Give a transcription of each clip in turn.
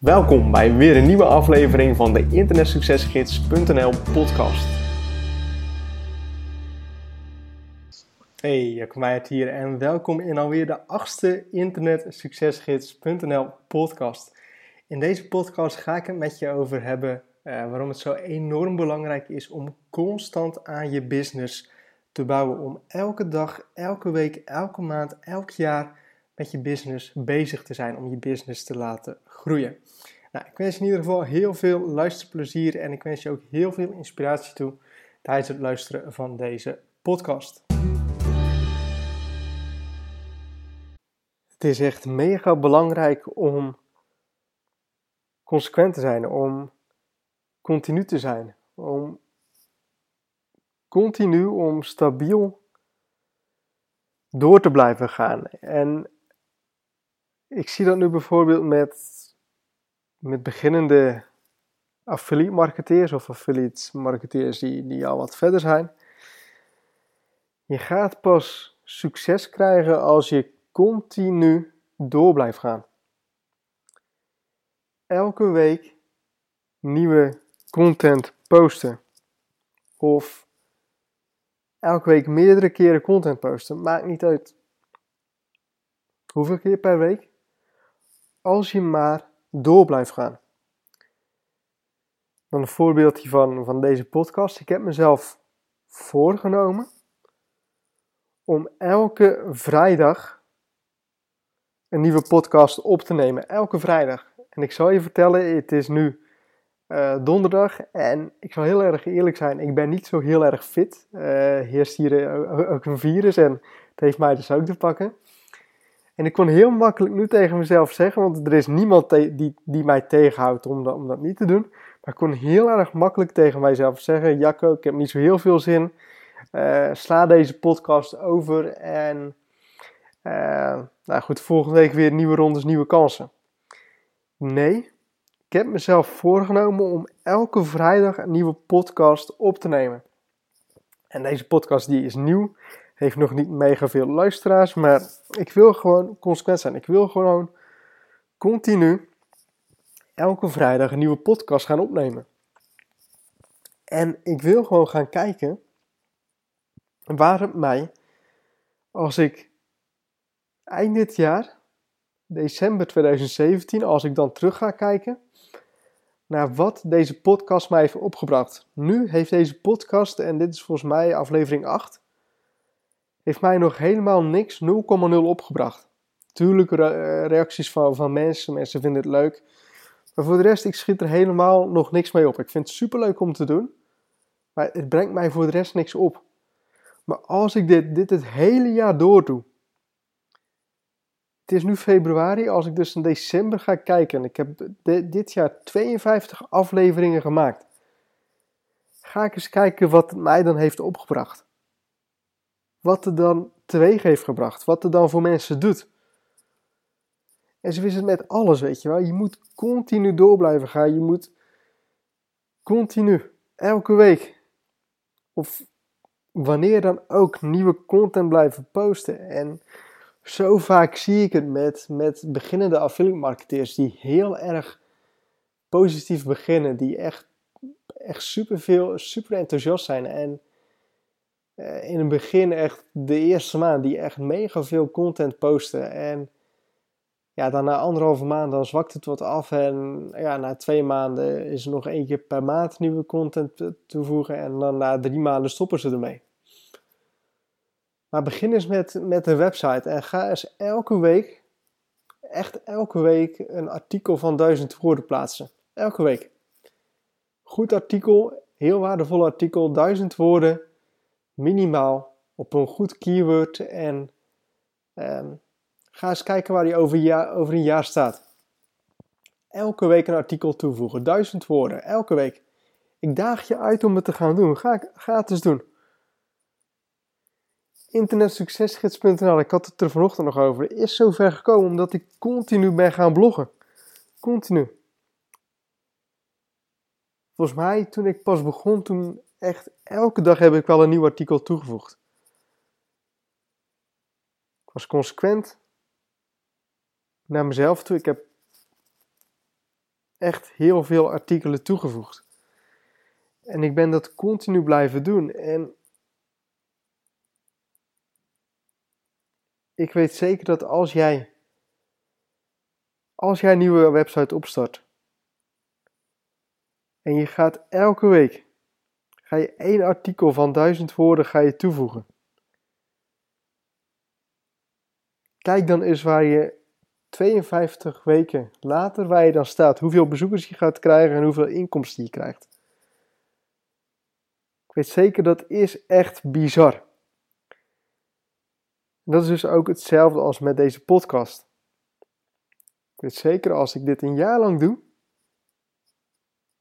Welkom bij weer een nieuwe aflevering van de internetsuccesgids.nl podcast. Hey, Jacob Meijert hier en welkom in alweer de achtste internetsuccesgids.nl podcast. In deze podcast ga ik het met je over hebben uh, waarom het zo enorm belangrijk is om constant aan je business te bouwen. Om elke dag, elke week, elke maand, elk jaar met je business bezig te zijn. Om je business te laten groeien. Nou, ik wens je in ieder geval heel veel luisterplezier en ik wens je ook heel veel inspiratie toe tijdens het luisteren van deze podcast. Het is echt mega belangrijk om consequent te zijn, om continu te zijn, om continu, om stabiel door te blijven gaan. En ik zie dat nu bijvoorbeeld met met beginnende affiliate marketeers of affiliate marketeers die, die al wat verder zijn. Je gaat pas succes krijgen als je continu door blijft gaan. Elke week nieuwe content posten. Of elke week meerdere keren content posten. Maakt niet uit hoeveel keer per week. Als je maar door blijft gaan. Dan een voorbeeldje van, van deze podcast. Ik heb mezelf voorgenomen om elke vrijdag een nieuwe podcast op te nemen. Elke vrijdag. En ik zal je vertellen, het is nu uh, donderdag en ik zal heel erg eerlijk zijn, ik ben niet zo heel erg fit. Uh, heerst hier ook een virus en het heeft mij dus ook te pakken. En ik kon heel makkelijk nu tegen mezelf zeggen, want er is niemand die, die mij tegenhoudt om dat, om dat niet te doen. Maar ik kon heel erg makkelijk tegen mijzelf zeggen: Jacco, ik heb niet zo heel veel zin. Uh, sla deze podcast over en uh, nou goed, volgende week weer nieuwe rondes, nieuwe kansen. Nee, ik heb mezelf voorgenomen om elke vrijdag een nieuwe podcast op te nemen. En deze podcast die is nieuw heeft nog niet mega veel luisteraars, maar ik wil gewoon consequent zijn. Ik wil gewoon continu elke vrijdag een nieuwe podcast gaan opnemen. En ik wil gewoon gaan kijken waar het mij, als ik eind dit jaar, december 2017, als ik dan terug ga kijken naar wat deze podcast mij heeft opgebracht. Nu heeft deze podcast, en dit is volgens mij aflevering 8, heeft mij nog helemaal niks, 0,0 opgebracht. Tuurlijk eh, reacties van, van mensen, mensen vinden het leuk. Maar voor de rest, ik schiet er helemaal nog niks mee op. Ik vind het super leuk om te doen, maar het brengt mij voor de rest niks op. Maar als ik dit, dit het hele jaar door doe, het is nu februari, als ik dus in december ga kijken, en ik heb dit jaar 52 afleveringen gemaakt, ga ik eens kijken wat het mij dan heeft opgebracht wat er dan teweeg heeft gebracht, wat er dan voor mensen doet. En zo is het met alles, weet je wel. Je moet continu door blijven gaan. Je moet continu, elke week, of wanneer dan ook, nieuwe content blijven posten. En zo vaak zie ik het met, met beginnende affiliate marketeers die heel erg positief beginnen, die echt, echt super veel, super enthousiast zijn en in het begin echt de eerste maand die echt mega veel content posten. En ja, dan na anderhalve maand dan zwakt het wat af. En ja, na twee maanden is er nog één keer per maand nieuwe content toevoegen. En dan na drie maanden stoppen ze ermee. Maar begin eens met, met een website en ga eens elke week, echt elke week, een artikel van duizend woorden plaatsen. Elke week. Goed artikel, heel waardevol artikel, duizend woorden minimaal op een goed keyword en um, ga eens kijken waar die over, over een jaar staat. Elke week een artikel toevoegen, duizend woorden, elke week. Ik daag je uit om het te gaan doen. Ga, ga het doen. Internetsuccesgids.nl, ik had het er vanochtend nog over, is zo ver gekomen omdat ik continu ben gaan bloggen. Continu. Volgens mij, toen ik pas begon, toen echt elke dag heb ik wel een nieuw artikel toegevoegd. Ik was consequent naar mezelf toe. Ik heb echt heel veel artikelen toegevoegd. En ik ben dat continu blijven doen. En ik weet zeker dat als jij, als jij een nieuwe website opstart en je gaat elke week, ga je één artikel van duizend woorden ga je toevoegen. Kijk dan eens waar je 52 weken later, waar je dan staat, hoeveel bezoekers je gaat krijgen en hoeveel inkomsten je krijgt. Ik weet zeker, dat is echt bizar. dat is dus ook hetzelfde als met deze podcast. Ik weet zeker, als ik dit een jaar lang doe,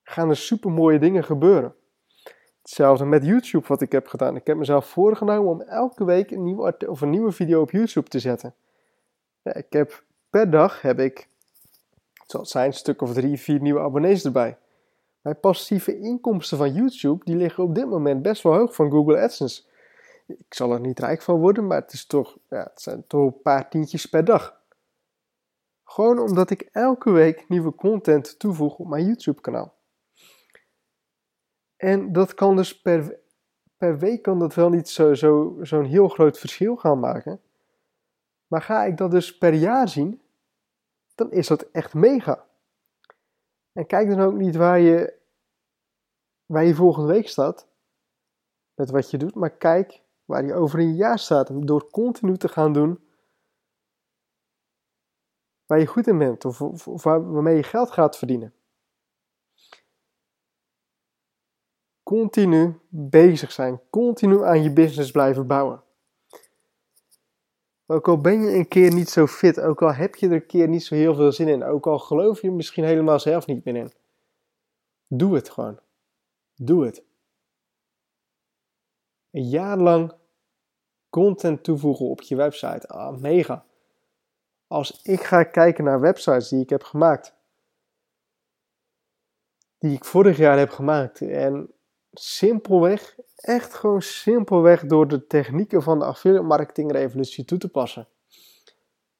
gaan er super mooie dingen gebeuren. Hetzelfde met YouTube wat ik heb gedaan. Ik heb mezelf voorgenomen om elke week een nieuwe, of een nieuwe video op YouTube te zetten. Ik heb per dag heb ik, het zijn, een stuk of drie, vier nieuwe abonnees erbij. Mijn passieve inkomsten van YouTube, die liggen op dit moment best wel hoog van Google AdSense. Ik zal er niet rijk van worden, maar het, is toch, ja, het zijn toch een paar tientjes per dag. Gewoon omdat ik elke week nieuwe content toevoeg op mijn YouTube kanaal. En dat kan dus per, per week kan dat wel niet zo'n zo, zo'n heel groot verschil gaan maken. Maar ga ik dat dus per jaar zien, dan is dat echt mega. En kijk dan ook niet waar je, waar je volgende week staat, met wat je doet, maar kijk waar je over een jaar staat. Door continu te gaan doen waar je goed in bent of, waarmee je geld gaat verdienen. Continu bezig zijn, continu aan je business blijven bouwen. Ook al ben je een keer niet zo fit, ook al heb je er een keer niet zo heel veel zin in, ook al geloof je misschien helemaal zelf niet meer in. Doe het gewoon. Doe het. Een jaar lang content toevoegen op je website. Ah, mega. Als ik ga kijken naar websites die ik heb gemaakt, die ik vorig jaar heb gemaakt, en simpelweg echt gewoon simpelweg door de technieken van de affiliate marketing revolutie toe te passen.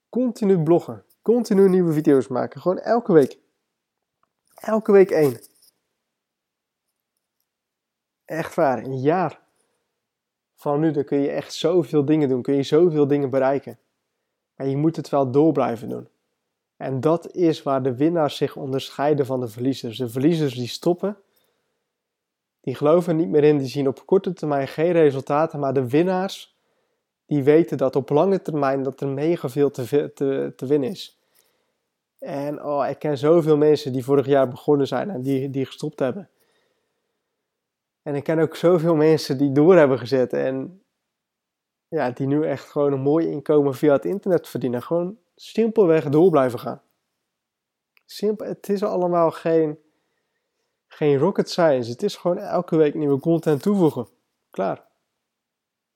Continu bloggen, continu nieuwe video's maken, gewoon elke week. Elke week één. Echt waar, een jaar. Van nu, dan kun je echt zoveel dingen doen, kun je zoveel dingen bereiken. Maar je moet het wel door blijven doen. En dat is waar de winnaars zich onderscheiden van de verliezers. De verliezers die stoppen die geloven niet meer in, die zien op korte termijn geen resultaten, maar de winnaars, die weten dat op lange termijn dat er mega veel te, te, te winnen is. En oh, ik ken zoveel mensen die vorig jaar begonnen zijn en die, die gestopt hebben. En ik ken ook zoveel mensen die door hebben gezet en ja, die nu echt gewoon een mooi inkomen via het internet verdienen. Gewoon simpelweg door blijven gaan. Simpel, het is allemaal geen geen rocket science. Het is gewoon elke week nieuwe content toevoegen. Klaar.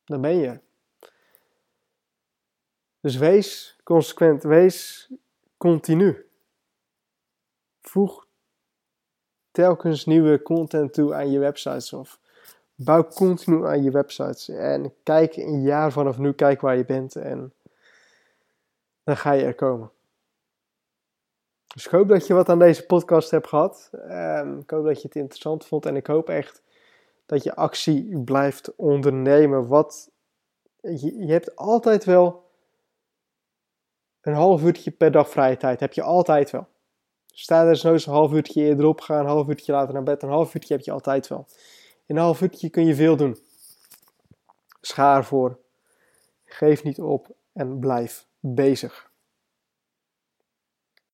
Dan ben je. Dus wees consequent, wees continu. Voeg telkens nieuwe content toe aan je websites of bouw continu aan je websites en kijk een jaar vanaf nu, kijk waar je bent en dan ga je er komen. Dus ik hoop dat je wat aan deze podcast hebt gehad. Um, ik hoop dat je het interessant vond en ik hoop echt dat je actie blijft ondernemen. Wat, je, je hebt altijd wel een half uurtje per dag vrije tijd. Heb je altijd wel. Sta er eens een half uurtje eerder op, ga een half uurtje later naar bed. Een half uurtje heb je altijd wel. In een half uurtje kun je veel doen. Schaar voor. Geef niet op en blijf bezig.